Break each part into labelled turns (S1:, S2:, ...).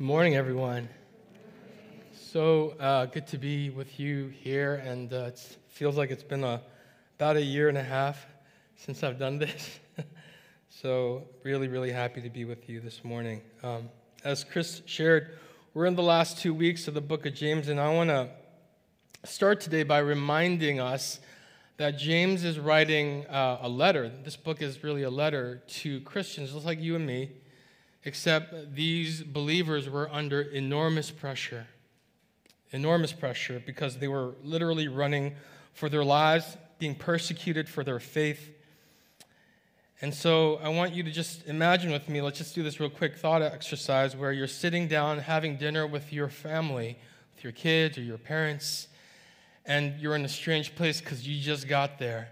S1: Good morning, everyone. So uh, good to be with you here, and uh, it feels like it's been a, about a year and a half since I've done this. so, really, really happy to be with you this morning. Um, as Chris shared, we're in the last two weeks of the book of James, and I want to start today by reminding us that James is writing uh, a letter. This book is really a letter to Christians, just like you and me, except these believers were under enormous pressure enormous pressure because they were literally running for their lives, being persecuted for their faith. And so I want you to just imagine with me, let's just do this real quick thought exercise where you're sitting down having dinner with your family, with your kids or your parents, and you're in a strange place because you just got there,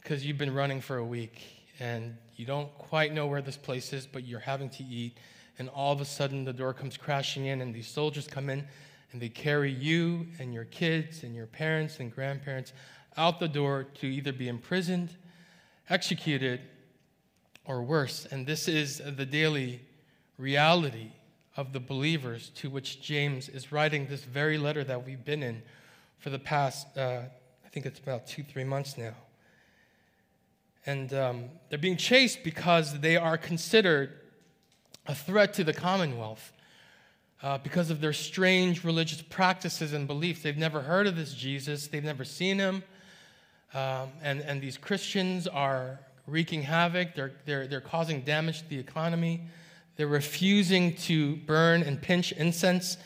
S1: because you've been running for a week, and you don't quite know where this place is, but you're having to eat, and all of a sudden the door comes crashing in, and these soldiers come in and they carry you and your kids and your parents and grandparents out the door to either be imprisoned, executed, or worse. And this is the daily reality of the believers to which James is writing this very letter that we've been in for the past, uh, I think it's about two, three months now. And um, they're being chased because they are considered a threat to the commonwealth uh, because of their strange religious practices and beliefs. They've never heard of this Jesus, they've never seen him. Um, and, and these Christians are wreaking havoc, they're, they're, they're causing damage to the economy. They're refusing to burn and pinch incense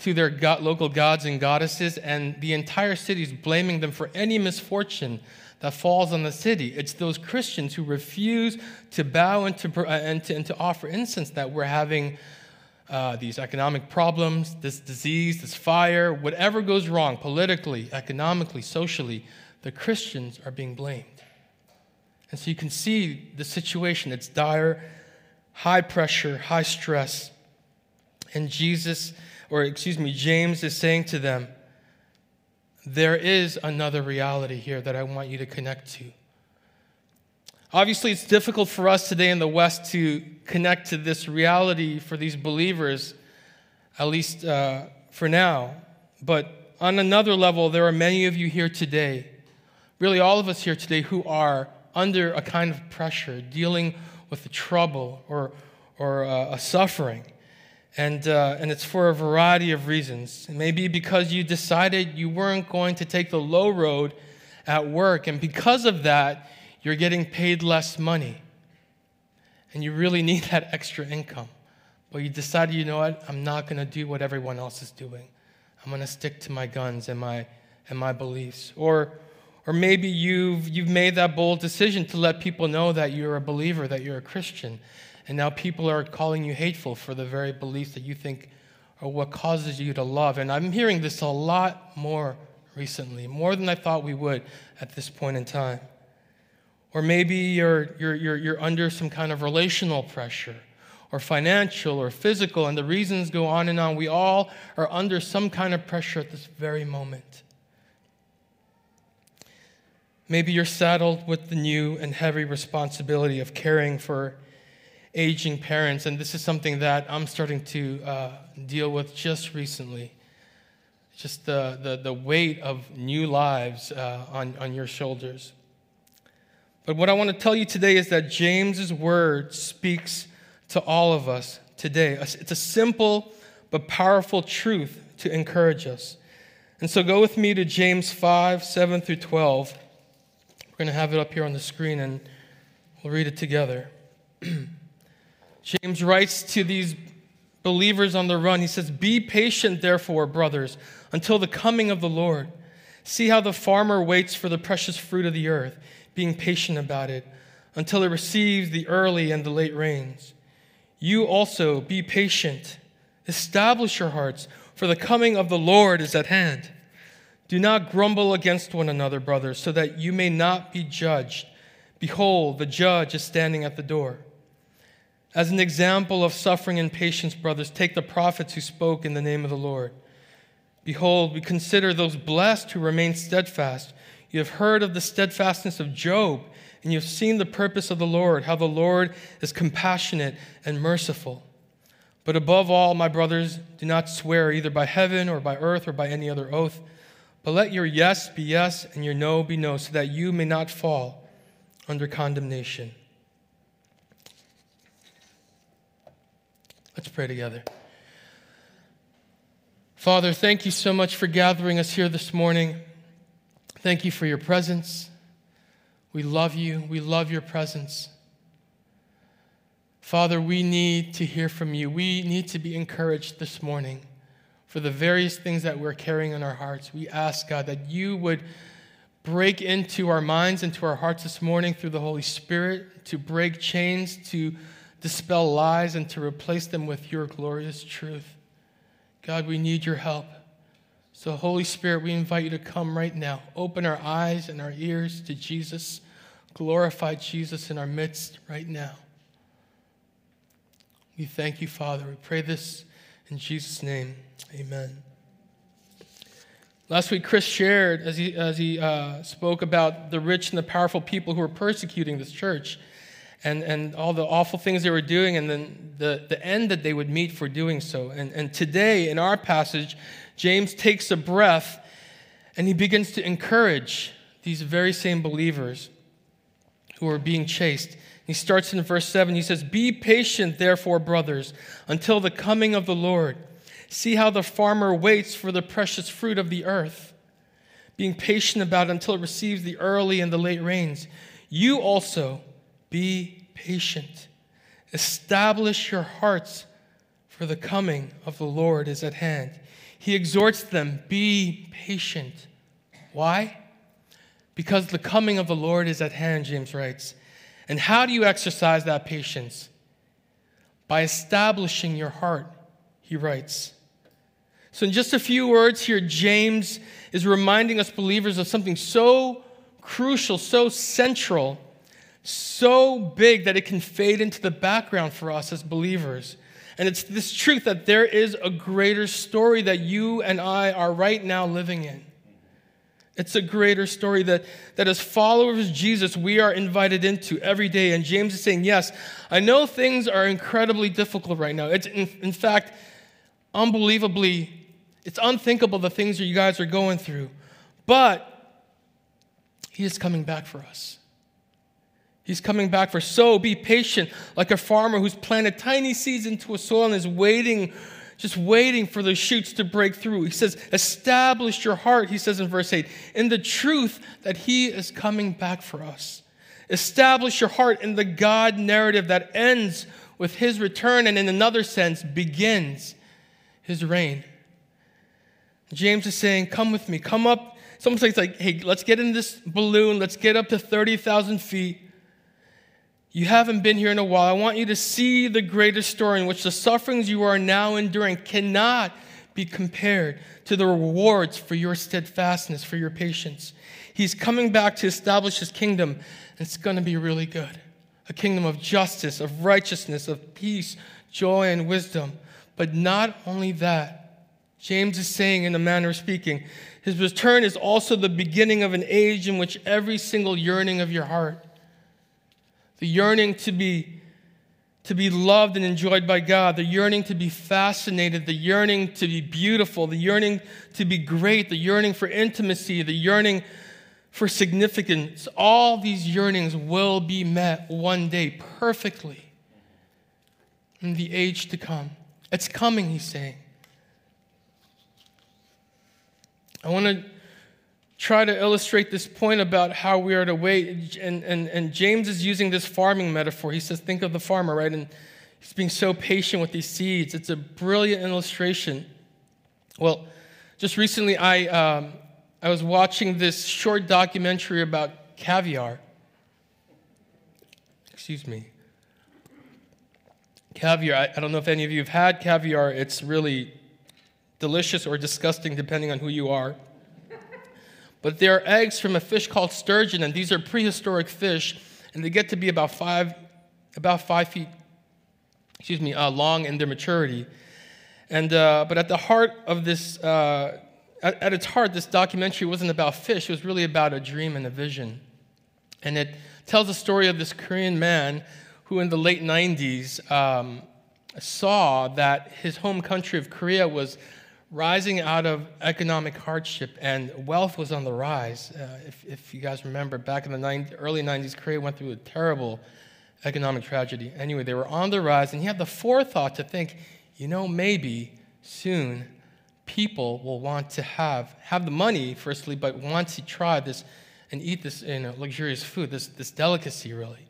S1: to their local gods and goddesses, and the entire city is blaming them for any misfortune that falls on the city. It's those Christians who refuse to bow and to, uh, and to, and to offer incense that we're having uh, these economic problems, this disease, this fire, whatever goes wrong politically, economically, socially, the Christians are being blamed. And so you can see the situation. It's dire, high pressure, high stress. And Jesus, or excuse me, James is saying to them, there is another reality here that I want you to connect to. Obviously, it's difficult for us today in the West to connect to this reality for these believers, at least uh, for now. But on another level, there are many of you here today, really all of us here today, who are under a kind of pressure, dealing with a trouble or, or uh, a suffering. And, uh, and it's for a variety of reasons. Maybe because you decided you weren't going to take the low road at work, and because of that, you're getting paid less money and you really need that extra income. But you decided, you know what, I'm not going to do what everyone else is doing. I'm going to stick to my guns and my, and my beliefs. Or, or maybe you've, you've made that bold decision to let people know that you're a believer, that you're a Christian. And now people are calling you hateful for the very beliefs that you think are what causes you to love. And I'm hearing this a lot more recently, more than I thought we would at this point in time. Or maybe you're, you're, you're, you're under some kind of relational pressure, or financial, or physical, and the reasons go on and on. We all are under some kind of pressure at this very moment. Maybe you're saddled with the new and heavy responsibility of caring for aging parents, and this is something that I'm starting to uh, deal with just recently. Just the, the, the weight of new lives uh, on, on your shoulders. But what I want to tell you today is that James's word speaks to all of us today. It's a simple but powerful truth to encourage us. And so go with me to James 5 7 through 12. We're going to have it up here on the screen and we'll read it together. James writes to these believers on the run. He says, Be patient, therefore, brothers, until the coming of the Lord. See how the farmer waits for the precious fruit of the earth being patient about it until it receives the early and the late rains. You also be patient. Establish your hearts, for the coming of the Lord is at hand. Do not grumble against one another, brothers, so that you may not be judged. Behold, the judge is standing at the door. As an example of suffering and patience, brothers, take the prophets who spoke in the name of the Lord. Behold, we consider those blessed who remain steadfast. You have heard of the steadfastness of Job, and you have seen the purpose of the Lord, how the Lord is compassionate and merciful. But above all, my brothers, do not swear either by heaven or by earth or by any other oath, but let your yes be yes and your no be no, so that you may not fall under condemnation. Let's pray together. Father, thank you so much for gathering us here this morning. Thank you for your presence. We love you. We love your presence. Father, we need to hear from you. We need to be encouraged this morning for the various things that we're carrying in our hearts. We ask, God, that you would break into our minds, into our hearts this morning through the Holy Spirit, to break chains, to dispel lies, and to replace them with your glorious truth. God, we need your help. So, Holy Spirit, we invite you to come right now. Open our eyes and our ears to Jesus. Glorify Jesus in our midst right now. We thank you, Father. We pray this in Jesus' name. Amen. Last week, Chris shared as he, as he uh, spoke about the rich and the powerful people who were persecuting this church and, and all the awful things they were doing, and then the, the end that they would meet for doing so. And, and today, in our passage, James takes a breath and he begins to encourage these very same believers who are being chased. He starts in verse 7. He says, Be patient, therefore, brothers, until the coming of the Lord. See how the farmer waits for the precious fruit of the earth, being patient about it until it receives the early and the late rains. You also be patient. Establish your hearts, for the coming of the Lord is at hand. He exhorts them, Be patient. Why? Because the coming of the Lord is at hand, James writes. And how do you exercise that patience? By establishing your heart, he writes. So, in just a few words here, James is reminding us believers of something so crucial, so central, so big that it can fade into the background for us as believers. And it's this truth that there is a greater story that you and I are right now living in. It's a greater story that, that as followers of Jesus, we are invited into every day. And James is saying, Yes, I know things are incredibly difficult right now. It's, in, in fact, unbelievably, it's unthinkable the things that you guys are going through. But He is coming back for us. He's coming back for so be patient like a farmer who's planted tiny seeds into a soil and is waiting just waiting for the shoots to break through. He says, Establish your heart, he says in verse 8, in the truth that he is coming back for us. Establish your heart in the God narrative that ends with his return and, in another sense, begins his reign. James is saying, Come with me, come up. Someone says, like, hey, let's get in this balloon, let's get up to 30,000 feet. You haven't been here in a while. I want you to see the greatest story in which the sufferings you are now enduring cannot be compared to the rewards for your steadfastness, for your patience. He's coming back to establish his kingdom, and it's going to be really good a kingdom of justice, of righteousness, of peace, joy, and wisdom. But not only that, James is saying, in a manner of speaking, his return is also the beginning of an age in which every single yearning of your heart the yearning to be, to be loved and enjoyed by God, the yearning to be fascinated, the yearning to be beautiful, the yearning to be great, the yearning for intimacy, the yearning for significance. All these yearnings will be met one day perfectly in the age to come. It's coming, he's saying. I want to try to illustrate this point about how we are to wait. And, and, and James is using this farming metaphor. He says, Think of the farmer, right? And he's being so patient with these seeds. It's a brilliant illustration. Well, just recently, I, um, I was watching this short documentary about caviar. Excuse me. Caviar, I, I don't know if any of you have had caviar. It's really delicious or disgusting, depending on who you are. But they are eggs from a fish called sturgeon, and these are prehistoric fish, and they get to be about five, about five feet, excuse me, uh, long in their maturity. And uh, but at the heart of this, uh, at, at, its heart, this documentary wasn't about fish. It was really about a dream and a vision, and it tells the story of this Korean man who, in the late '90s, um, saw that his home country of Korea was rising out of economic hardship and wealth was on the rise. Uh, if, if, you guys remember, back in the 90, early 90s, Korea went through a terrible economic tragedy. Anyway, they were on the rise, and he had the forethought to think, you know, maybe soon people will want to have, have the money, firstly, but want to try this and eat this you know, luxurious food, this, this delicacy, really.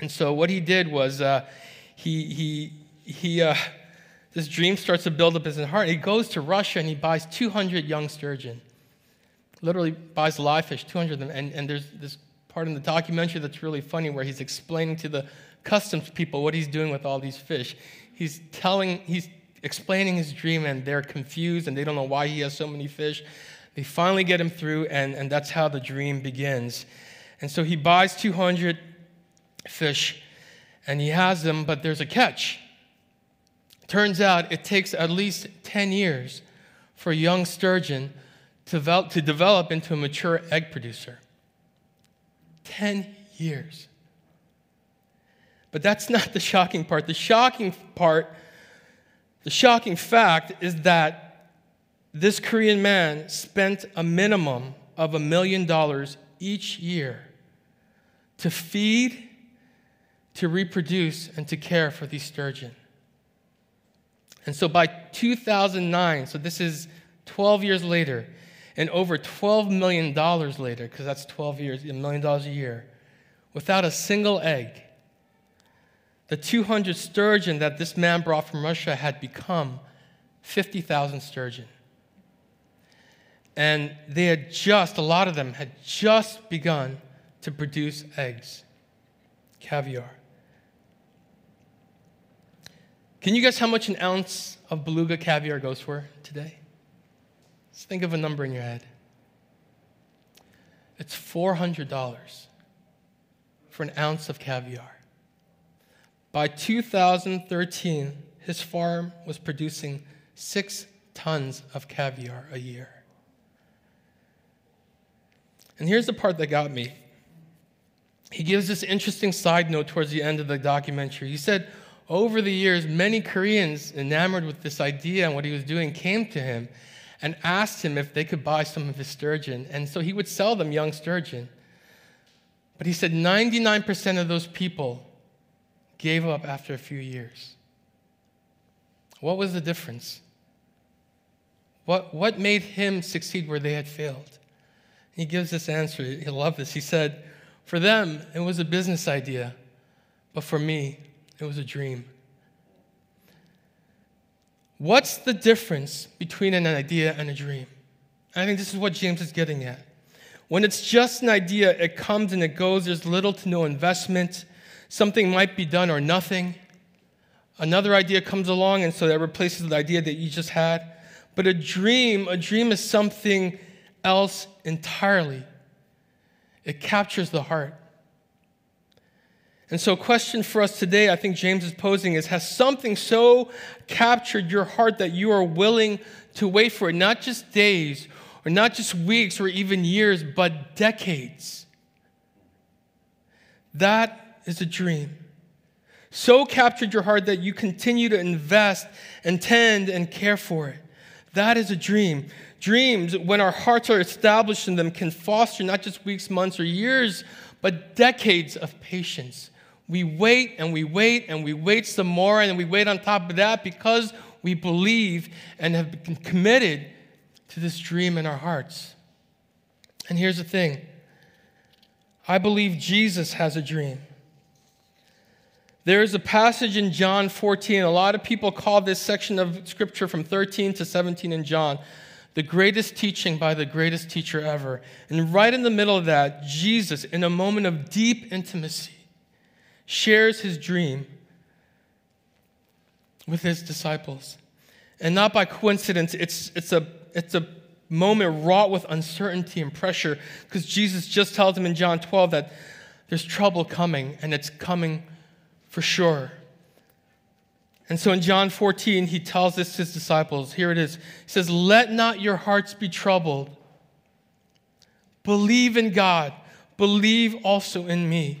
S1: And so what he did was uh, he, he, he, uh, this dream starts to build up in his heart. He goes to Russia and he buys 200 young sturgeon. Literally buys live fish, 200 of them. And, and there's this part in the documentary that's really funny where he's explaining to the customs people what he's doing with all these fish. He's telling, he's explaining his dream and they're confused and they don't know why he has so many fish. They finally get him through, and, and that's how the dream begins. And so he buys 200 fish and he has them, but there's a catch. Turns out it takes at least 10 years for a young sturgeon to develop, to develop into a mature egg producer. 10 years. But that's not the shocking part. The shocking part, the shocking fact is that this Korean man spent a minimum of a million dollars each year to feed, to reproduce, and to care for these sturgeon. And so by 2009, so this is 12 years later, and over $12 million later, because that's 12 years, a million dollars a year, without a single egg, the 200 sturgeon that this man brought from Russia had become 50,000 sturgeon. And they had just, a lot of them had just begun to produce eggs, caviar. Can you guess how much an ounce of beluga caviar goes for today? Just think of a number in your head. It's $400 for an ounce of caviar. By 2013, his farm was producing six tons of caviar a year. And here's the part that got me. He gives this interesting side note towards the end of the documentary. He said, over the years, many Koreans enamored with this idea and what he was doing came to him and asked him if they could buy some of his sturgeon. And so he would sell them young sturgeon. But he said 99% of those people gave up after a few years. What was the difference? What, what made him succeed where they had failed? He gives this answer. I love this. He said, For them, it was a business idea, but for me, it was a dream. What's the difference between an idea and a dream? I think this is what James is getting at. When it's just an idea, it comes and it goes, there's little to no investment. Something might be done or nothing. Another idea comes along, and so that replaces the idea that you just had. But a dream, a dream is something else entirely. It captures the heart. And so, a question for us today, I think James is posing is Has something so captured your heart that you are willing to wait for it? Not just days, or not just weeks, or even years, but decades. That is a dream. So captured your heart that you continue to invest and tend and care for it. That is a dream. Dreams, when our hearts are established in them, can foster not just weeks, months, or years, but decades of patience we wait and we wait and we wait some more and we wait on top of that because we believe and have been committed to this dream in our hearts. And here's the thing I believe Jesus has a dream. There's a passage in John 14. A lot of people call this section of scripture from 13 to 17 in John the greatest teaching by the greatest teacher ever. And right in the middle of that, Jesus, in a moment of deep intimacy, shares his dream with his disciples. And not by coincidence, it's, it's, a, it's a moment wrought with uncertainty and pressure because Jesus just tells him in John 12 that there's trouble coming and it's coming for sure. And so in John 14, he tells this to his disciples. Here it is. He says, Let not your hearts be troubled. Believe in God. Believe also in me.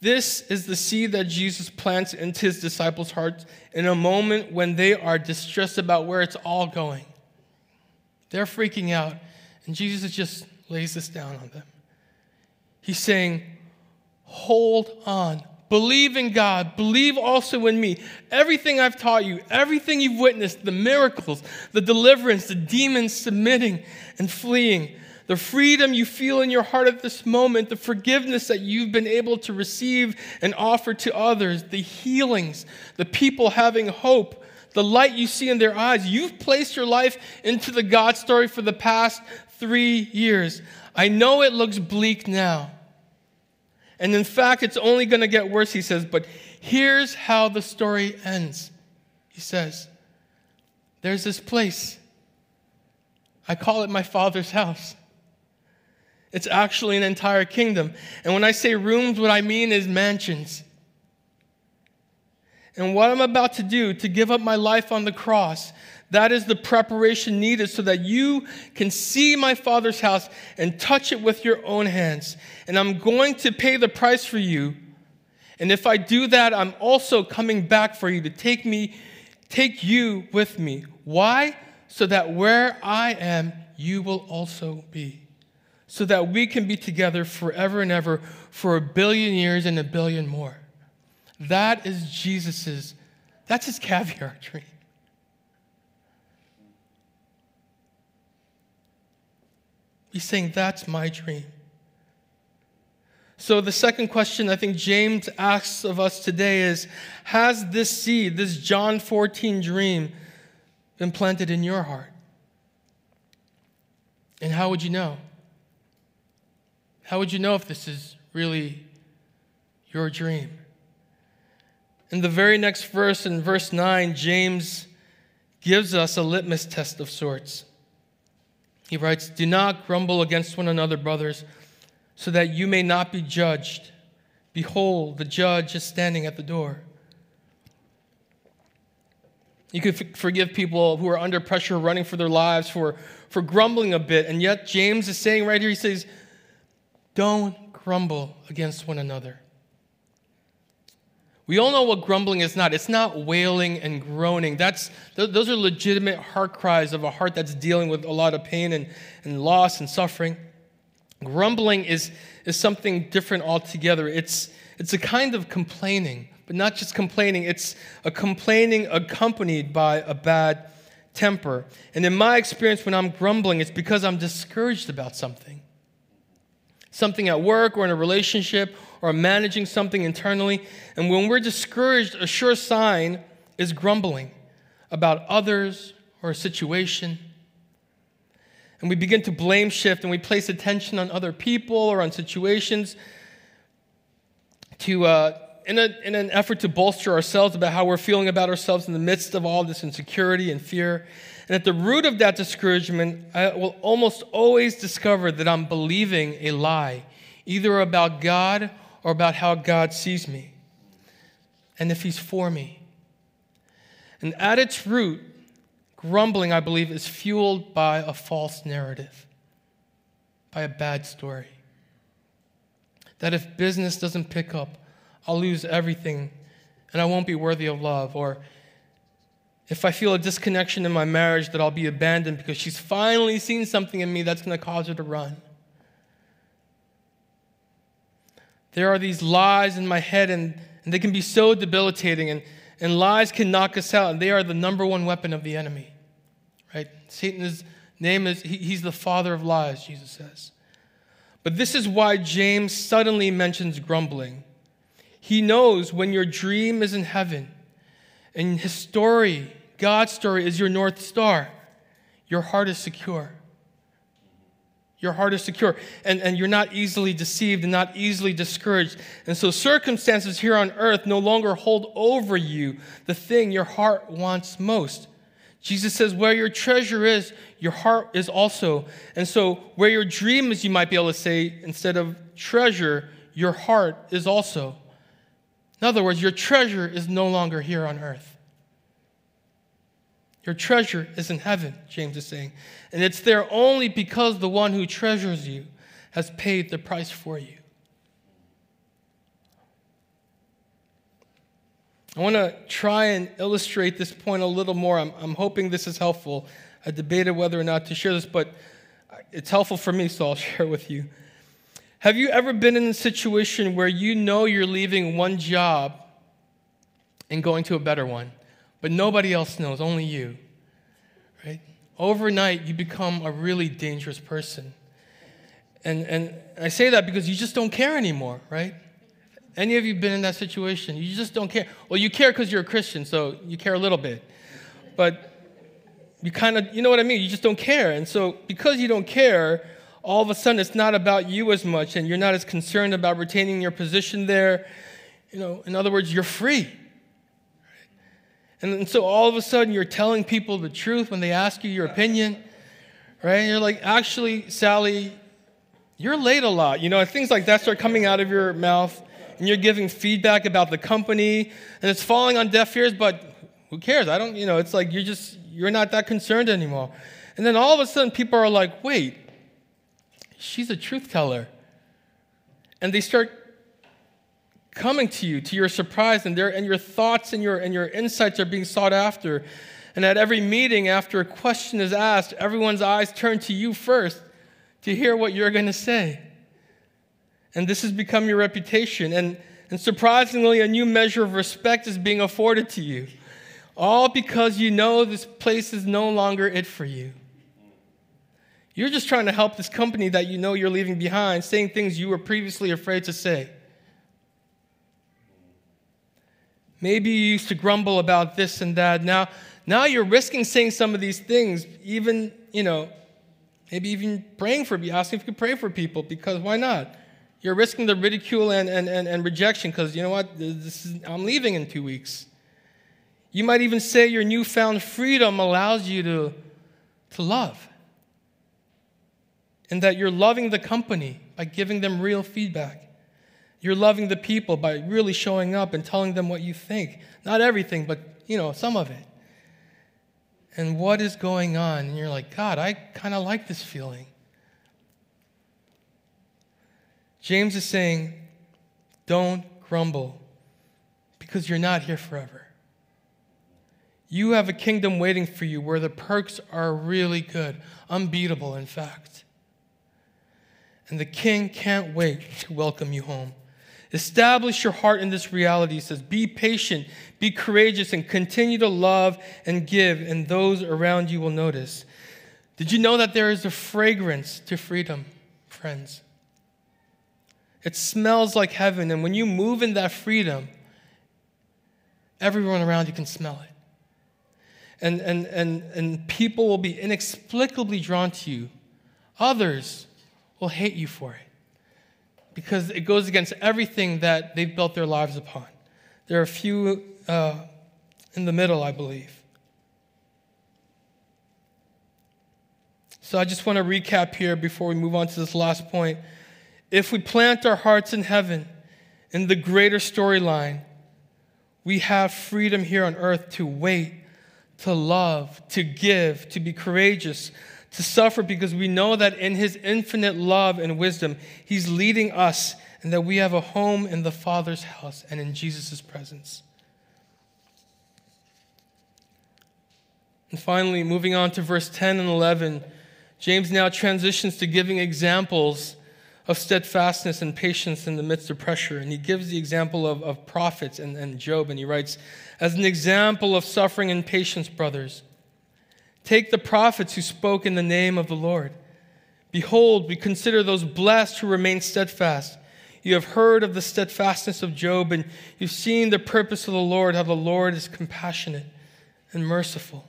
S1: This is the seed that Jesus plants into his disciples' hearts in a moment when they are distressed about where it's all going. They're freaking out, and Jesus just lays this down on them. He's saying, Hold on. Believe in God. Believe also in me. Everything I've taught you, everything you've witnessed, the miracles, the deliverance, the demons submitting and fleeing, the freedom you feel in your heart at this moment, the forgiveness that you've been able to receive and offer to others, the healings, the people having hope, the light you see in their eyes. You've placed your life into the God story for the past three years. I know it looks bleak now. And in fact, it's only going to get worse, he says. But here's how the story ends. He says, There's this place. I call it my father's house. It's actually an entire kingdom. And when I say rooms, what I mean is mansions. And what I'm about to do, to give up my life on the cross, that is the preparation needed so that you can see my Father's house and touch it with your own hands. And I'm going to pay the price for you. And if I do that, I'm also coming back for you to take me, take you with me. Why? So that where I am, you will also be. So that we can be together forever and ever for a billion years and a billion more. That is Jesus's, that's his caviar dream. He's saying, That's my dream. So, the second question I think James asks of us today is Has this seed, this John 14 dream, been planted in your heart? And how would you know? How would you know if this is really your dream? In the very next verse, in verse 9, James gives us a litmus test of sorts. He writes, Do not grumble against one another, brothers, so that you may not be judged. Behold, the judge is standing at the door. You could forgive people who are under pressure, running for their lives, for, for grumbling a bit. And yet, James is saying right here, he says, Don't grumble against one another. We all know what grumbling is not. It's not wailing and groaning. That's, those are legitimate heart cries of a heart that's dealing with a lot of pain and, and loss and suffering. Grumbling is, is something different altogether. It's, it's a kind of complaining, but not just complaining, it's a complaining accompanied by a bad temper. And in my experience, when I'm grumbling, it's because I'm discouraged about something. Something at work or in a relationship or managing something internally. And when we're discouraged, a sure sign is grumbling about others or a situation. And we begin to blame shift and we place attention on other people or on situations to, uh, in, a, in an effort to bolster ourselves about how we're feeling about ourselves in the midst of all this insecurity and fear. And at the root of that discouragement, I will almost always discover that I'm believing a lie, either about God or about how God sees me and if He's for me. And at its root, grumbling, I believe, is fueled by a false narrative, by a bad story. That if business doesn't pick up, I'll lose everything and I won't be worthy of love. Or if I feel a disconnection in my marriage, that I'll be abandoned because she's finally seen something in me that's going to cause her to run. There are these lies in my head, and, and they can be so debilitating, and, and lies can knock us out, and they are the number one weapon of the enemy. Right? Satan's name is, he, he's the father of lies, Jesus says. But this is why James suddenly mentions grumbling. He knows when your dream is in heaven and his story, God's story, is your North Star, your heart is secure. Your heart is secure, and, and you're not easily deceived and not easily discouraged. And so, circumstances here on earth no longer hold over you the thing your heart wants most. Jesus says, Where your treasure is, your heart is also. And so, where your dream is, you might be able to say, instead of treasure, your heart is also. In other words, your treasure is no longer here on earth. Your treasure is in heaven, James is saying. And it's there only because the one who treasures you has paid the price for you. I want to try and illustrate this point a little more. I'm, I'm hoping this is helpful. I debated whether or not to share this, but it's helpful for me, so I'll share with you. Have you ever been in a situation where you know you're leaving one job and going to a better one, but nobody else knows, only you? Right? Overnight, you become a really dangerous person. And, and I say that because you just don't care anymore, right? Any of you been in that situation? You just don't care. Well, you care because you're a Christian, so you care a little bit. But you kind of, you know what I mean? You just don't care. And so, because you don't care, all of a sudden it's not about you as much, and you're not as concerned about retaining your position there. You know, in other words, you're free. And, and so all of a sudden you're telling people the truth when they ask you your opinion, right? And you're like, actually, Sally, you're late a lot. You know, things like that start coming out of your mouth and you're giving feedback about the company and it's falling on deaf ears, but who cares? I don't, you know, it's like you're just, you're not that concerned anymore. And then all of a sudden people are like, wait, she's a truth teller. And they start coming to you to your surprise and, and your thoughts and your, and your insights are being sought after. And at every meeting, after a question is asked, everyone's eyes turn to you first to hear what you're going to say. And this has become your reputation. And, and surprisingly, a new measure of respect is being afforded to you. All because you know this place is no longer it for you. You're just trying to help this company that you know you're leaving behind, saying things you were previously afraid to say. Maybe you used to grumble about this and that. Now, now you're risking saying some of these things, even, you know, maybe even praying for, asking if you could pray for people, because why not? You're risking the ridicule and, and, and, and rejection because you know what? I'm leaving in two weeks. You might even say your newfound freedom allows you to, to love. And that you're loving the company by giving them real feedback. You're loving the people by really showing up and telling them what you think. Not everything, but you know, some of it. And what is going on? And you're like, God, I kind of like this feeling. James is saying, don't grumble because you're not here forever. You have a kingdom waiting for you where the perks are really good, unbeatable, in fact. And the king can't wait to welcome you home. Establish your heart in this reality. He says, Be patient, be courageous, and continue to love and give, and those around you will notice. Did you know that there is a fragrance to freedom, friends? It smells like heaven. And when you move in that freedom, everyone around you can smell it. And, and, and, and people will be inexplicably drawn to you. Others will hate you for it because it goes against everything that they've built their lives upon. There are a few uh, in the middle, I believe. So I just want to recap here before we move on to this last point. If we plant our hearts in heaven, in the greater storyline, we have freedom here on earth to wait, to love, to give, to be courageous, to suffer because we know that in his infinite love and wisdom, he's leading us and that we have a home in the Father's house and in Jesus' presence. And finally, moving on to verse 10 and 11, James now transitions to giving examples of steadfastness and patience in the midst of pressure. And he gives the example of, of prophets and, and Job, and he writes, As an example of suffering and patience, brothers, take the prophets who spoke in the name of the Lord. Behold, we consider those blessed who remain steadfast. You have heard of the steadfastness of Job, and you've seen the purpose of the Lord, how the Lord is compassionate and merciful.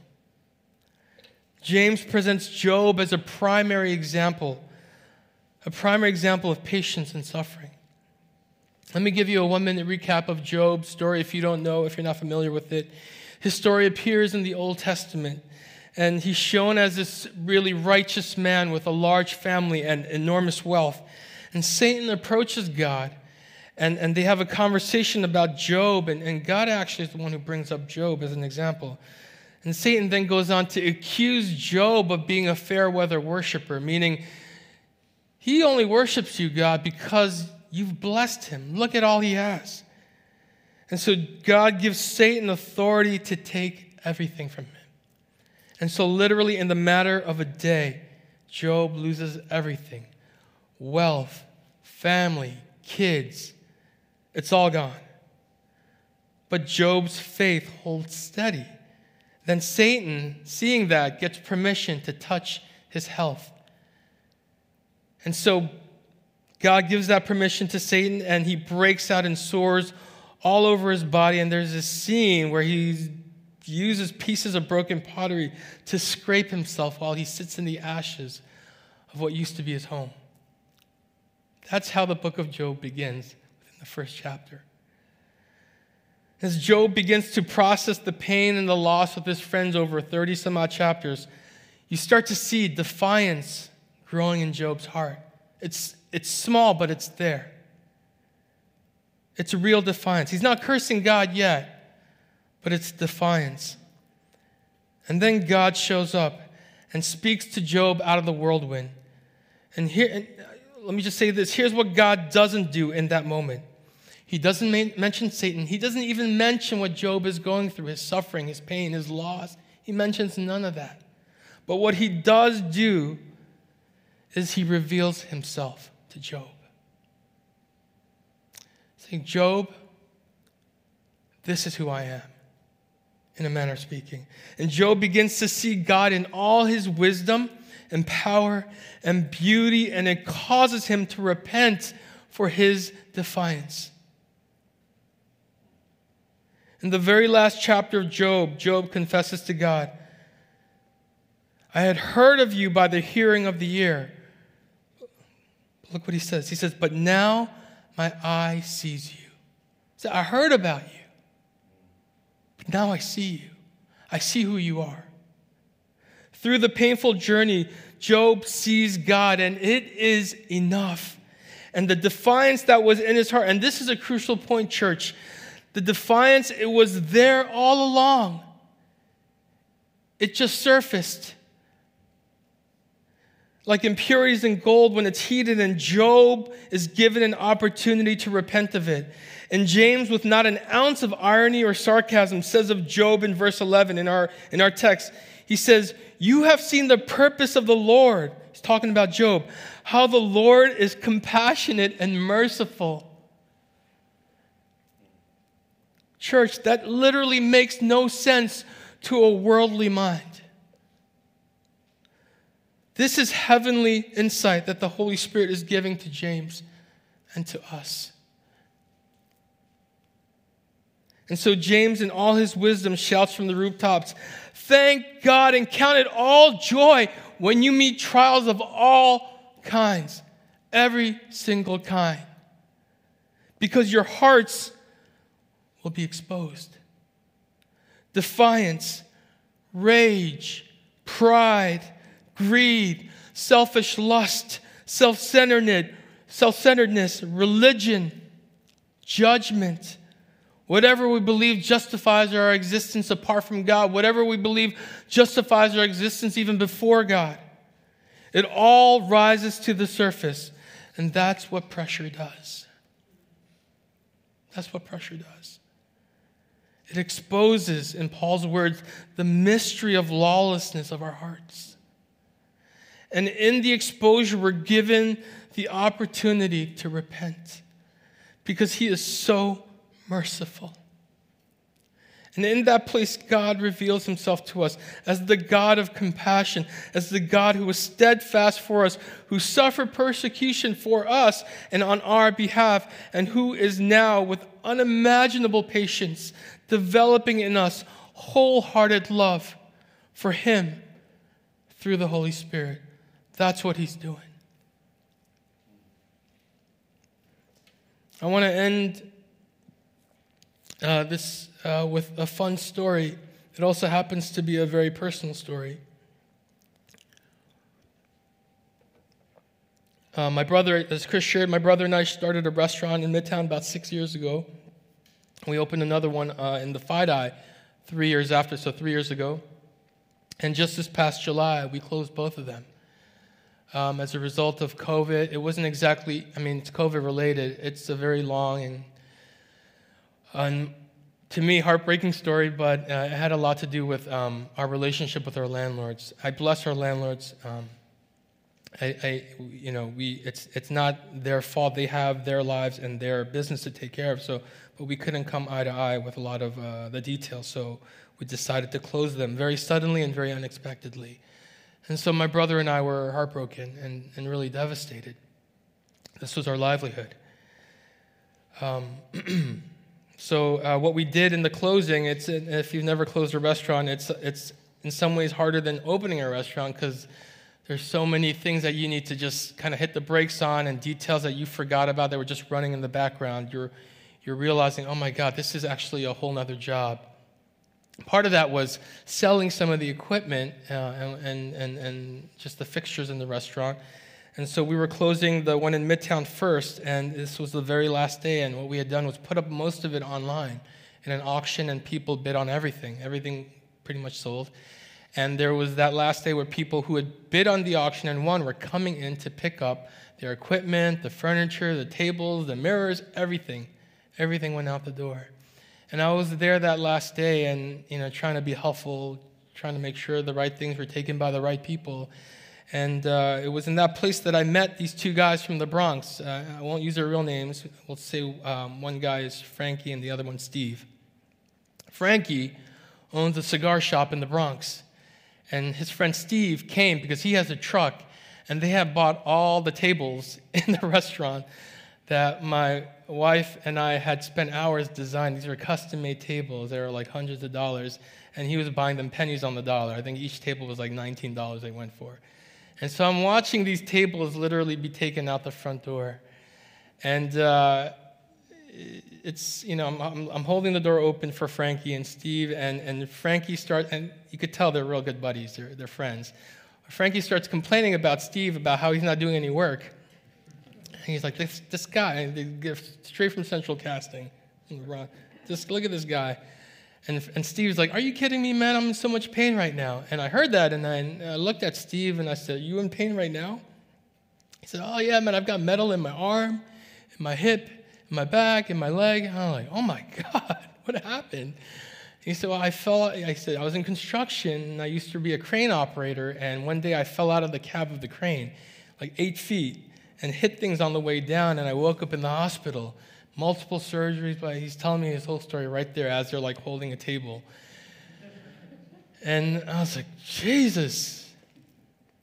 S1: James presents Job as a primary example a primary example of patience and suffering. Let me give you a one minute recap of Job's story if you don't know, if you're not familiar with it. His story appears in the Old Testament, and he's shown as this really righteous man with a large family and enormous wealth. And Satan approaches God and, and they have a conversation about Job, and, and God actually is the one who brings up Job as an example. And Satan then goes on to accuse Job of being a fair weather worshiper, meaning he only worships you, God, because you've blessed him. Look at all he has. And so God gives Satan authority to take everything from him. And so, literally, in the matter of a day, Job loses everything wealth, family, kids, it's all gone. But Job's faith holds steady. Then Satan, seeing that, gets permission to touch his health. And so God gives that permission to Satan, and he breaks out in sores all over his body. And there's this scene where he uses pieces of broken pottery to scrape himself while he sits in the ashes of what used to be his home. That's how the book of Job begins within the first chapter. As Job begins to process the pain and the loss of his friends over 30 some odd chapters, you start to see defiance growing in Job's heart. It's, it's small, but it's there. It's a real defiance. He's not cursing God yet, but it's defiance. And then God shows up and speaks to Job out of the whirlwind. And here, and uh, let me just say this here's what God doesn't do in that moment he doesn't mention Satan. He doesn't even mention what Job is going through his suffering, his pain, his loss. He mentions none of that. But what he does do is he reveals himself to Job. Saying, Job, this is who I am, in a manner of speaking. And Job begins to see God in all his wisdom and power and beauty, and it causes him to repent for his defiance. In the very last chapter of Job, Job confesses to God, I had heard of you by the hearing of the ear. Look what he says. He says, But now my eye sees you. So I heard about you, now I see you. I see who you are. Through the painful journey, Job sees God, and it is enough. And the defiance that was in his heart, and this is a crucial point, church. The defiance, it was there all along. It just surfaced. Like impurities in gold when it's heated, and Job is given an opportunity to repent of it. And James, with not an ounce of irony or sarcasm, says of Job in verse 11 in our, in our text, he says, You have seen the purpose of the Lord. He's talking about Job, how the Lord is compassionate and merciful Church, that literally makes no sense to a worldly mind. This is heavenly insight that the Holy Spirit is giving to James and to us. And so James, in all his wisdom, shouts from the rooftops Thank God and count it all joy when you meet trials of all kinds, every single kind. Because your hearts will be exposed. Defiance, rage, pride, greed, selfish lust, self-centeredness, self-centeredness, religion, judgment, whatever we believe justifies our existence apart from God, whatever we believe justifies our existence even before God. It all rises to the surface, and that's what pressure does. That's what pressure does. It exposes, in Paul's words, the mystery of lawlessness of our hearts. And in the exposure, we're given the opportunity to repent because he is so merciful. And in that place, God reveals himself to us as the God of compassion, as the God who was steadfast for us, who suffered persecution for us and on our behalf, and who is now with unimaginable patience developing in us wholehearted love for Him through the Holy Spirit. That's what He's doing. I want to end uh, this uh, with a fun story. It also happens to be a very personal story. Uh, my brother, as Chris shared, my brother and I started a restaurant in Midtown about six years ago. We opened another one uh, in the FiDi three years after, so three years ago. And just this past July, we closed both of them. Um, as a result of COVID, it wasn't exactly, I mean, it's COVID related. It's a very long and, and to me, heartbreaking story, but uh, it had a lot to do with um, our relationship with our landlords. I bless our landlords. Um, I, I, you know, we, it's, it's not their fault. They have their lives and their business to take care of. So, but we couldn't come eye to eye with a lot of uh, the details. So we decided to close them very suddenly and very unexpectedly. And so my brother and I were heartbroken and, and really devastated. This was our livelihood. Um, so uh, what we did in the closing, it's if you've never closed a restaurant, it's it's in some ways harder than opening a restaurant because there's so many things that you need to just kind of hit the brakes on and details that you forgot about that were just running in the background. You're you're realizing, oh my God, this is actually a whole nother job. Part of that was selling some of the equipment uh, and, and, and just the fixtures in the restaurant. And so we were closing the one in Midtown first, and this was the very last day. And what we had done was put up most of it online in an auction, and people bid on everything. Everything pretty much sold. And there was that last day where people who had bid on the auction and won were coming in to pick up their equipment, the furniture, the tables, the mirrors, everything. Everything went out the door. And I was there that last day and, you know, trying to be helpful, trying to make sure the right things were taken by the right people. And uh, it was in that place that I met these two guys from the Bronx. Uh, I won't use their real names. We'll say um, one guy is Frankie and the other one Steve. Frankie owns a cigar shop in the Bronx. And his friend Steve came because he has a truck, and they have bought all the tables in the restaurant that my wife and I had spent hours designing. These were custom made tables. They were like hundreds of dollars. And he was buying them pennies on the dollar. I think each table was like $19 they went for. And so I'm watching these tables literally be taken out the front door. And uh, it's, you know, I'm, I'm, holding the door open for Frankie and Steve. And, and Frankie starts, and you could tell they're real good buddies, they're, they're friends. Frankie starts complaining about Steve about how he's not doing any work. And he's like, this, this guy, straight from Central Casting. Just look at this guy. And, and Steve's like, Are you kidding me, man? I'm in so much pain right now. And I heard that, and I, I looked at Steve and I said, You in pain right now? He said, Oh, yeah, man, I've got metal in my arm, in my hip, in my back, in my leg. And I'm like, Oh my God, what happened? He said, Well, I fell, I said, I was in construction, and I used to be a crane operator, and one day I fell out of the cab of the crane, like eight feet and hit things on the way down, and I woke up in the hospital. Multiple surgeries, but he's telling me his whole story right there as they're like holding a table. And I was like, Jesus.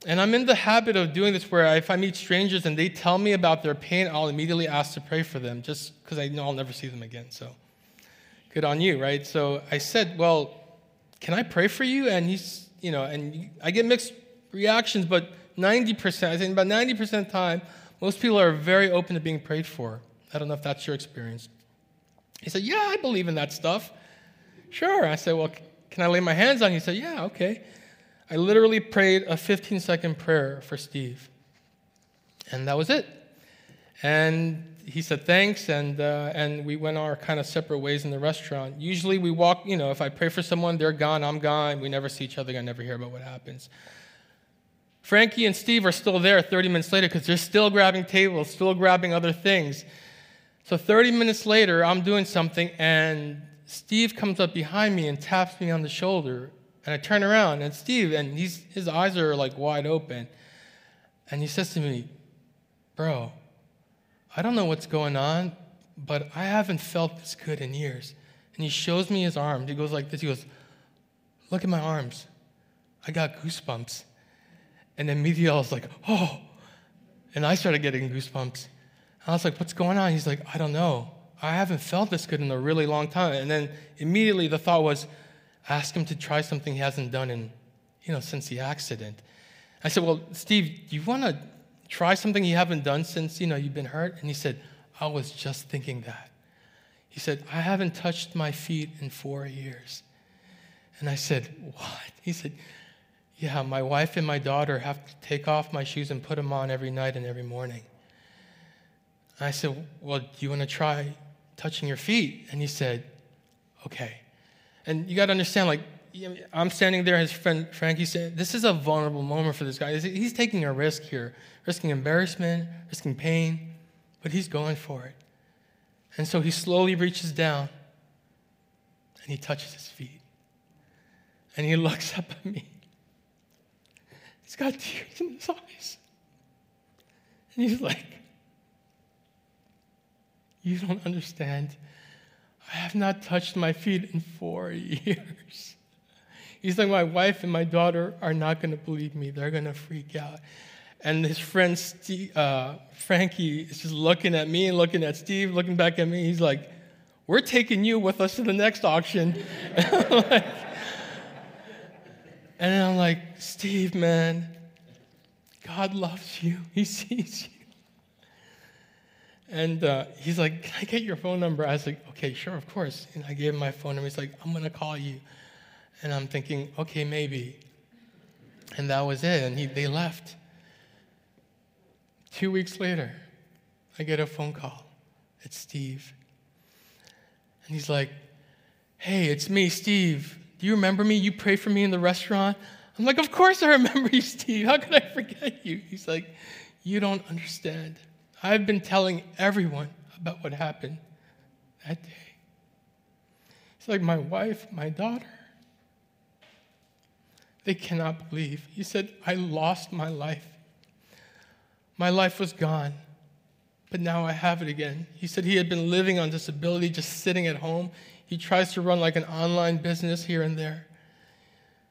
S1: And I'm in the habit of doing this where if I meet strangers and they tell me about their pain, I'll immediately ask to pray for them just because I know I'll never see them again. So good on you, right? So I said, Well, can I pray for you? And he's, you know, and I get mixed reactions, but 90%, I think about 90% of the time, most people are very open to being prayed for. I don't know if that's your experience. He said, Yeah, I believe in that stuff. Sure. I said, Well, can I lay my hands on you? He said, Yeah, okay. I literally prayed a 15 second prayer for Steve. And that was it. And he said thanks, and, uh, and we went our kind of separate ways in the restaurant. Usually we walk, you know, if I pray for someone, they're gone, I'm gone. We never see each other, I never hear about what happens. Frankie and Steve are still there 30 minutes later because they're still grabbing tables, still grabbing other things. So 30 minutes later, I'm doing something, and Steve comes up behind me and taps me on the shoulder. And I turn around, and Steve, and he's, his eyes are like wide open. And he says to me, Bro, I don't know what's going on, but I haven't felt this good in years. And he shows me his arms. He goes like this. He goes, Look at my arms. I got goosebumps. And then immediately I was like, oh. And I started getting goosebumps. I was like, what's going on? He's like, I don't know. I haven't felt this good in a really long time. And then immediately the thought was, ask him to try something he hasn't done in, you know, since the accident. I said, well, Steve, do you want to try something you haven't done since, you know, you've been hurt? And he said, I was just thinking that. He said, I haven't touched my feet in four years. And I said, what? He said, Yeah, my wife and my daughter have to take off my shoes and put them on every night and every morning. And I said, Well, do you want to try touching your feet? And he said, Okay. And you got to understand, like, I'm standing there, his friend Frankie said, This is a vulnerable moment for this guy. He's taking a risk here, risking embarrassment, risking pain, but he's going for it. And so he slowly reaches down and he touches his feet. And he looks up at me. He's got tears in his eyes. And he's like, You don't understand. I have not touched my feet in four years. He's like, My wife and my daughter are not going to believe me. They're going to freak out. And his friend Steve, uh, Frankie is just looking at me and looking at Steve, looking back at me. He's like, We're taking you with us to the next auction. like, and I'm like, Steve, man, God loves you. He sees you. And uh, he's like, Can I get your phone number? I was like, Okay, sure, of course. And I gave him my phone number. He's like, I'm going to call you. And I'm thinking, Okay, maybe. And that was it. And he, they left. Two weeks later, I get a phone call. It's Steve. And he's like, Hey, it's me, Steve. Do you remember me? You prayed for me in the restaurant? I'm like, Of course I remember you, Steve. How could I forget you? He's like, You don't understand. I've been telling everyone about what happened that day. It's like my wife, my daughter. They cannot believe. He said, I lost my life. My life was gone, but now I have it again. He said he had been living on disability, just sitting at home. He tries to run like an online business here and there.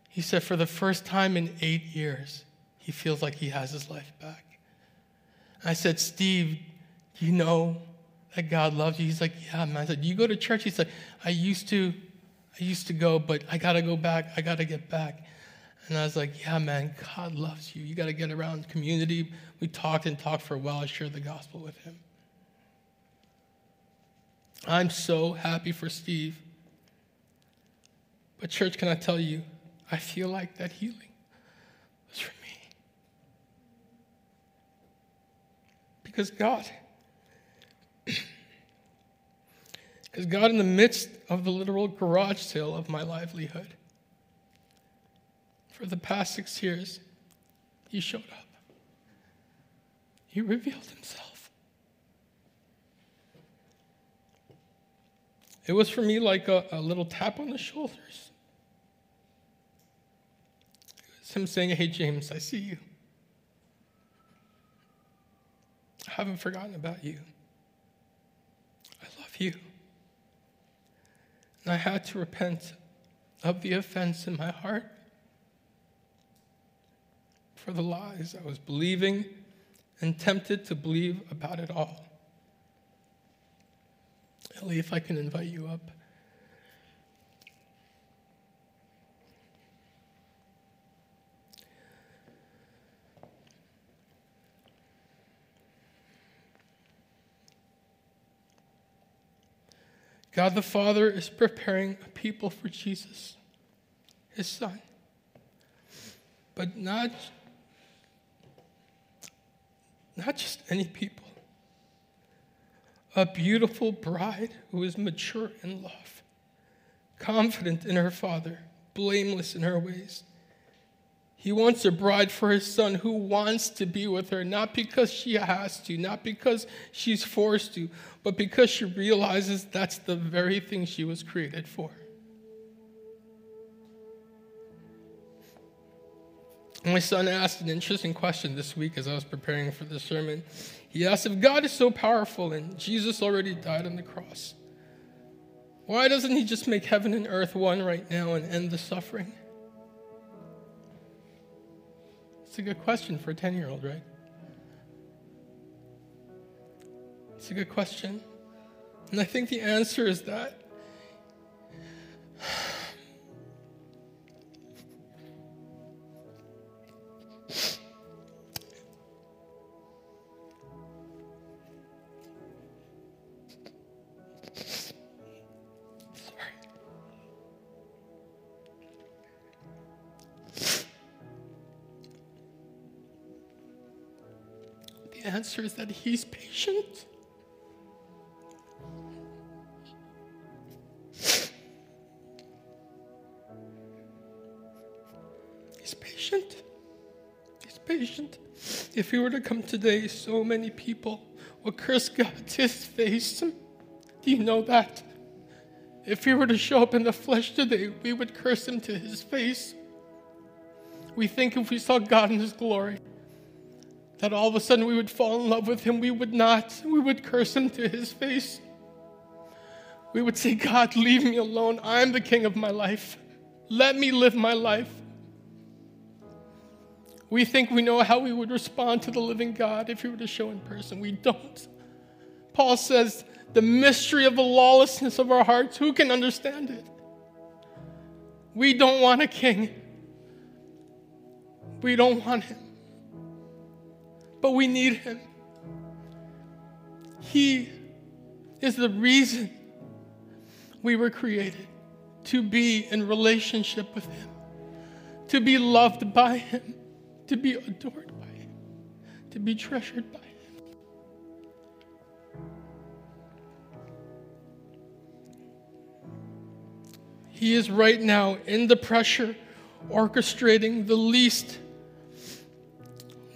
S1: He said for the first time in eight years, he feels like he has his life back. I said, Steve, you know that God loves you? He's like, Yeah, man. I said, you go to church? He said, I used to, I used to go, but I gotta go back. I gotta get back. And I was like, Yeah, man, God loves you. You gotta get around community. We talked and talked for a while. I shared the gospel with him. I'm so happy for Steve. But, church, can I tell you, I feel like that healing was for me. Because God, because God, in the midst of the literal garage sale of my livelihood, for the past six years, He showed up. He revealed Himself. It was for me like a, a little tap on the shoulders. It was Him saying, Hey, James, I see you. I haven't forgotten about you. I love you. And I had to repent of the offense in my heart for the lies I was believing and tempted to believe about it all. Ellie, if I can invite you up. God the Father is preparing a people for Jesus, his son. But not, not just any people. A beautiful bride who is mature in love, confident in her father, blameless in her ways. He wants a bride for his son who wants to be with her, not because she has to, not because she's forced to, but because she realizes that's the very thing she was created for. My son asked an interesting question this week as I was preparing for the sermon. He asked if God is so powerful and Jesus already died on the cross, why doesn't he just make heaven and earth one right now and end the suffering? It's a good question for a 10 year old, right? It's a good question. And I think the answer is that the answer is that he's patient. If He were to come today, so many people would curse God to His face. Do you know that? If He were to show up in the flesh today, we would curse Him to His face. We think if we saw God in His glory, that all of a sudden we would fall in love with him. We would not. We would curse him to his face. We would say, God, leave me alone. I'm the king of my life. Let me live my life. We think we know how we would respond to the living God if he were to show in person. We don't. Paul says, the mystery of the lawlessness of our hearts, who can understand it? We don't want a king. We don't want him but we need Him. He is the reason we were created to be in relationship with Him, to be loved by Him, to be adored by Him, to be treasured by Him. He is right now in the pressure, orchestrating the least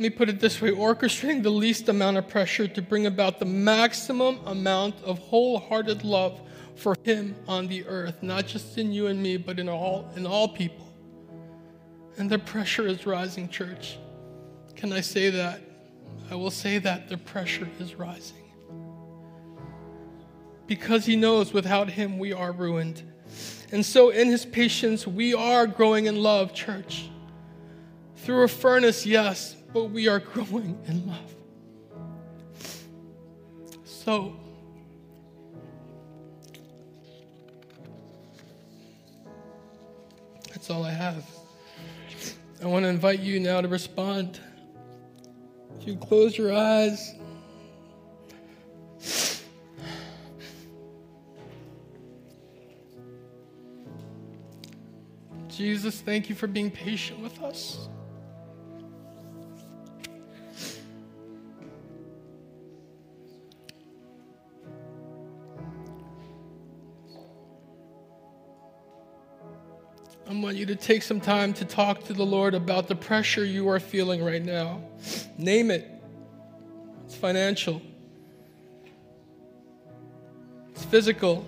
S1: let me put it this way orchestrating the least amount of pressure to bring about the maximum amount of wholehearted love for Him on the earth, not just in you and me, but in all, in all people. And the pressure is rising, church. Can I say that? I will say that the pressure is rising. Because He knows without Him we are ruined. And so, in His patience, we are growing in love, church. Through a furnace, yes, but we are growing in love. So, that's all I have. I want to invite you now to respond. If you close your eyes, Jesus, thank you for being patient with us. I want you to take some time to talk to the Lord about the pressure you are feeling right now. Name it. It's financial, it's physical,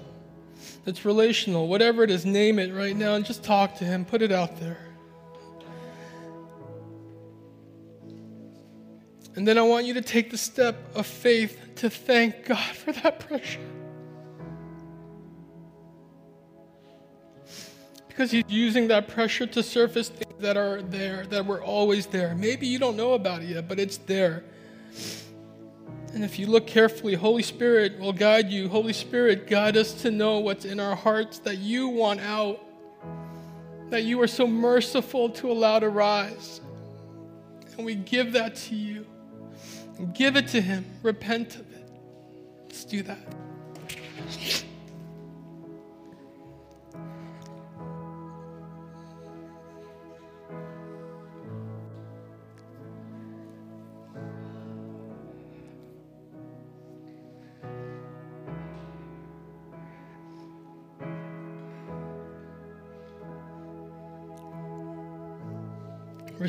S1: it's relational, whatever it is, name it right now and just talk to Him. Put it out there. And then I want you to take the step of faith to thank God for that pressure. Because he's using that pressure to surface things that are there, that were always there. Maybe you don't know about it yet, but it's there. And if you look carefully, Holy Spirit will guide you. Holy Spirit, guide us to know what's in our hearts that you want out, that you are so merciful to allow to rise. And we give that to you. Give it to Him. Repent of it. Let's do that.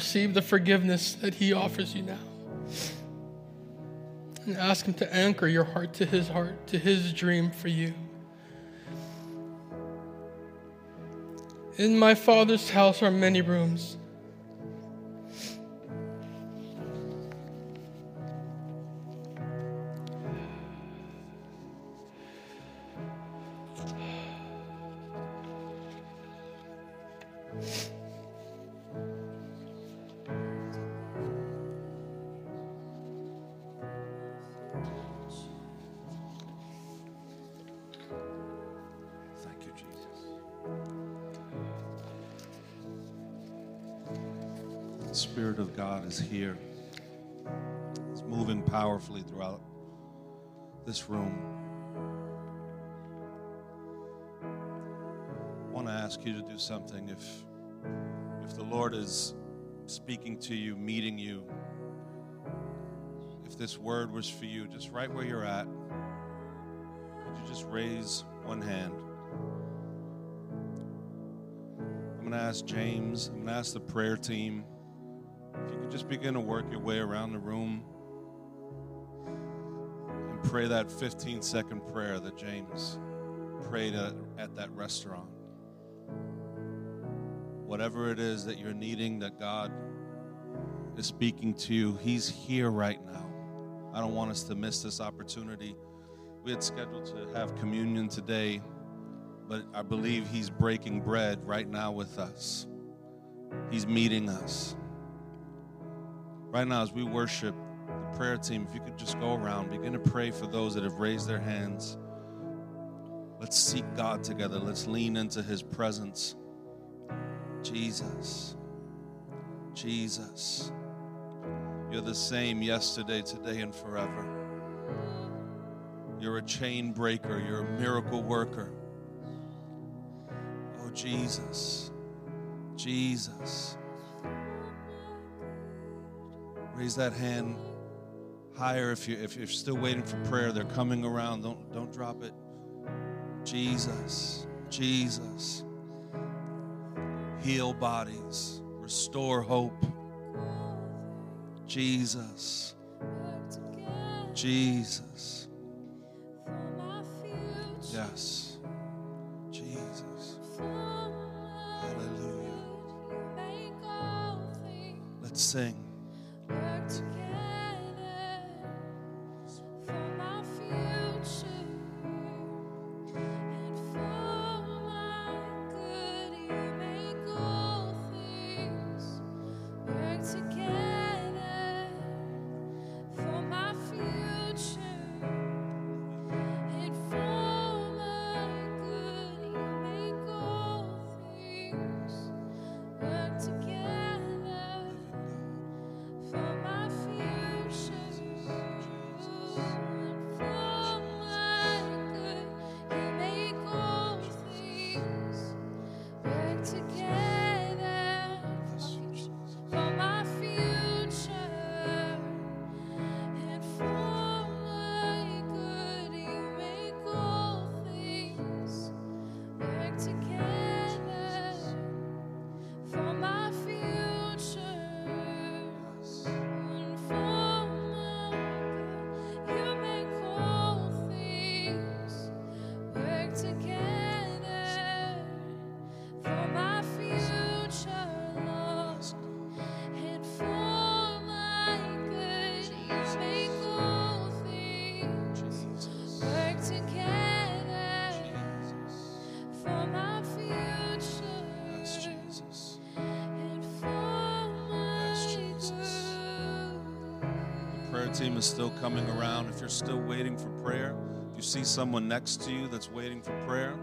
S1: Receive the forgiveness that He offers you now. And ask Him to anchor your heart to His heart, to His dream for you. In my Father's house are many rooms.
S2: Is here. It's moving powerfully throughout this room. I want to ask you to do something. If, if the Lord is speaking to you, meeting you, if
S3: this word was for you, just right where you're at, could you just raise one hand? I'm going to ask James, I'm going to ask the prayer team, just begin to work your way around the room and pray that 15 second prayer that James prayed at, at that restaurant. Whatever it is that you're needing, that God is speaking to you, He's here right now. I don't want us to miss this opportunity. We had scheduled to have communion today, but I believe He's breaking bread right now with us. He's meeting us. Right now, as we worship, the prayer team, if you could just go around, begin to pray for those that have raised their hands. Let's seek God together. Let's lean into His presence. Jesus. Jesus. You're the same yesterday, today, and forever. You're a chain breaker. You're a miracle worker. Oh, Jesus. Jesus. Raise that hand higher if you if you're still waiting for prayer. They're coming around. Don't don't drop it. Jesus. Jesus. Heal bodies. Restore hope. Jesus. Jesus. Yes. Jesus. Hallelujah. Let's sing. Team is still coming around. If you're still waiting for prayer, if you see someone next to you that's waiting for prayer,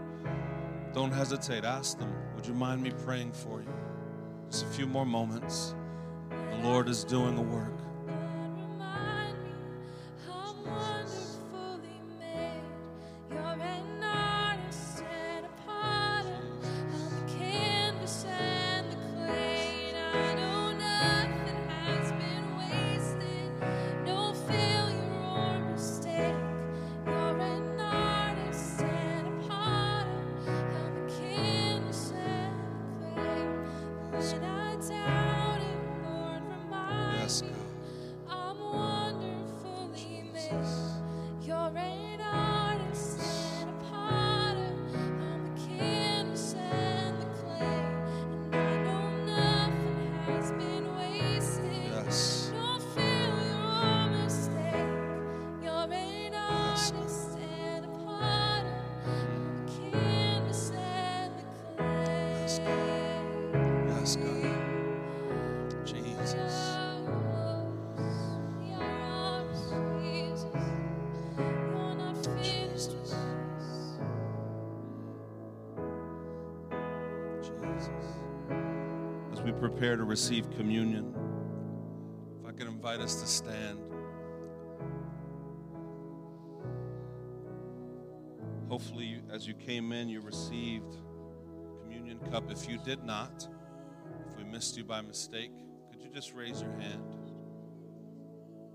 S3: don't hesitate. Ask them, Would you mind me praying for you? Just a few more moments. The Lord is doing a work. Prepare to receive communion, if I could invite us to stand. Hopefully, as you came in, you received communion cup. If you did not, if we missed you by mistake, could you just raise your hand?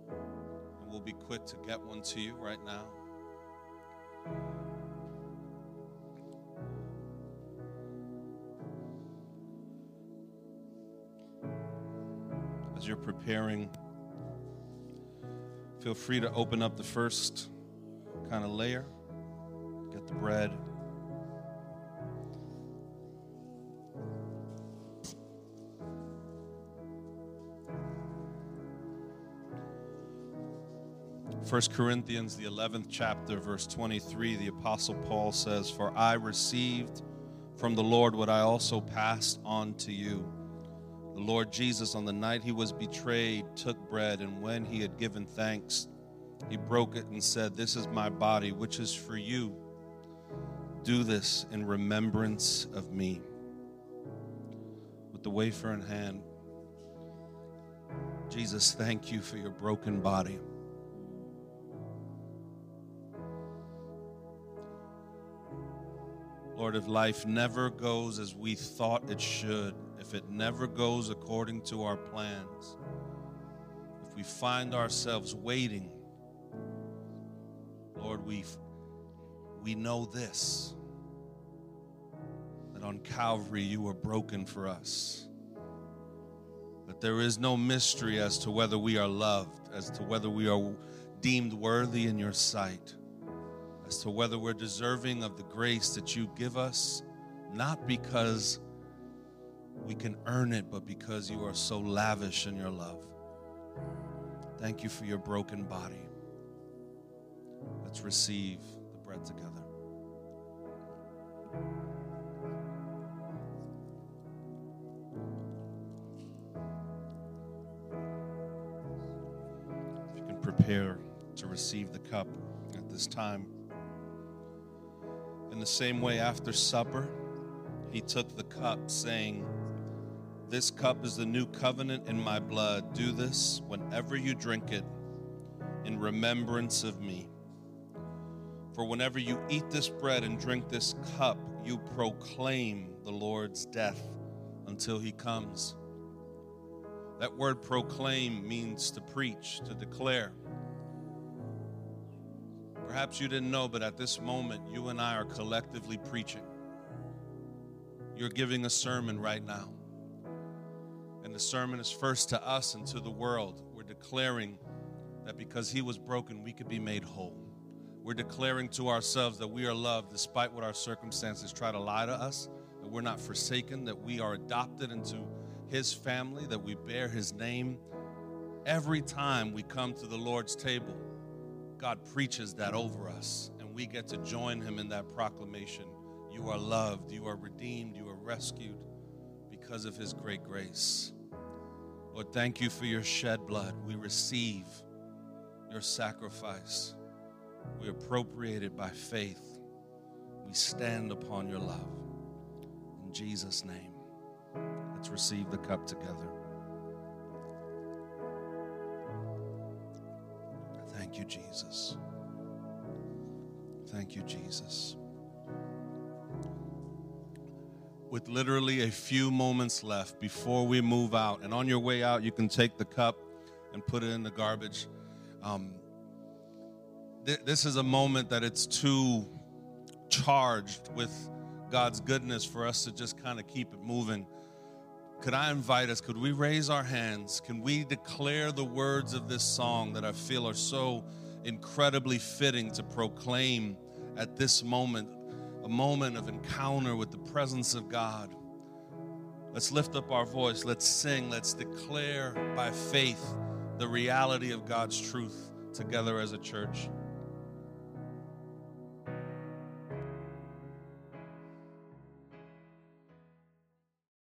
S3: And we'll
S2: be quick to get one to you right now. Preparing, feel free to open up the first kind of layer, get the bread. First Corinthians, the 11th chapter, verse 23, the Apostle Paul says, For I received from the Lord what I also passed on to you. The Lord Jesus, on the night he was betrayed, took bread, and when he had given thanks, he broke it and said, This is my body, which is for you. Do this in remembrance of me. With the wafer in hand, Jesus, thank you for your broken body. Lord, if life never goes as we thought it should, if it never goes according to our plans, if we find ourselves waiting, Lord, we we know this that on Calvary you were broken for us. That there is no mystery as to whether we are loved, as to whether we are deemed worthy in your sight as to whether we're deserving of the grace that you give us, not because we can earn it, but because you are so lavish in your love. Thank you for your broken body. Let's receive the bread together. If you can prepare to receive the cup at this time. In the same way, after supper, he took the cup, saying, This cup is the new covenant in my blood. Do this whenever you drink it in remembrance of me. For whenever you eat this bread and drink this cup, you proclaim the Lord's death until he comes. That word proclaim means to preach, to declare. Perhaps you didn't know, but at this moment, you and I are collectively preaching. You're giving a sermon right now. And the sermon is first to us and to the world. We're declaring that because He was broken, we could be made whole. We're declaring to ourselves that we are loved despite what our circumstances try to lie to us, that we're not forsaken, that we are adopted into His family, that we bear His name. Every time we come to the Lord's table, God preaches that over us, and we get to join Him in that proclamation. You are loved, you are redeemed, you are rescued because of His great grace. Lord, thank you for your shed blood. We receive your sacrifice. We appropriate it by faith. We stand upon your love. In Jesus' name, let's receive the cup together. Thank you, Jesus. Thank you, Jesus. With literally a few moments left before we move out, and on your way out, you can take the cup and put it in the garbage. Um, th- this is a moment that it's too charged with God's goodness for us to just kind of keep it moving. Could I invite us? Could we raise our hands? Can we declare the words of this song that I feel are so incredibly fitting to proclaim at this moment, a moment of encounter with the presence of God? Let's lift up our voice. Let's sing. Let's declare by faith the reality of God's truth together as a church.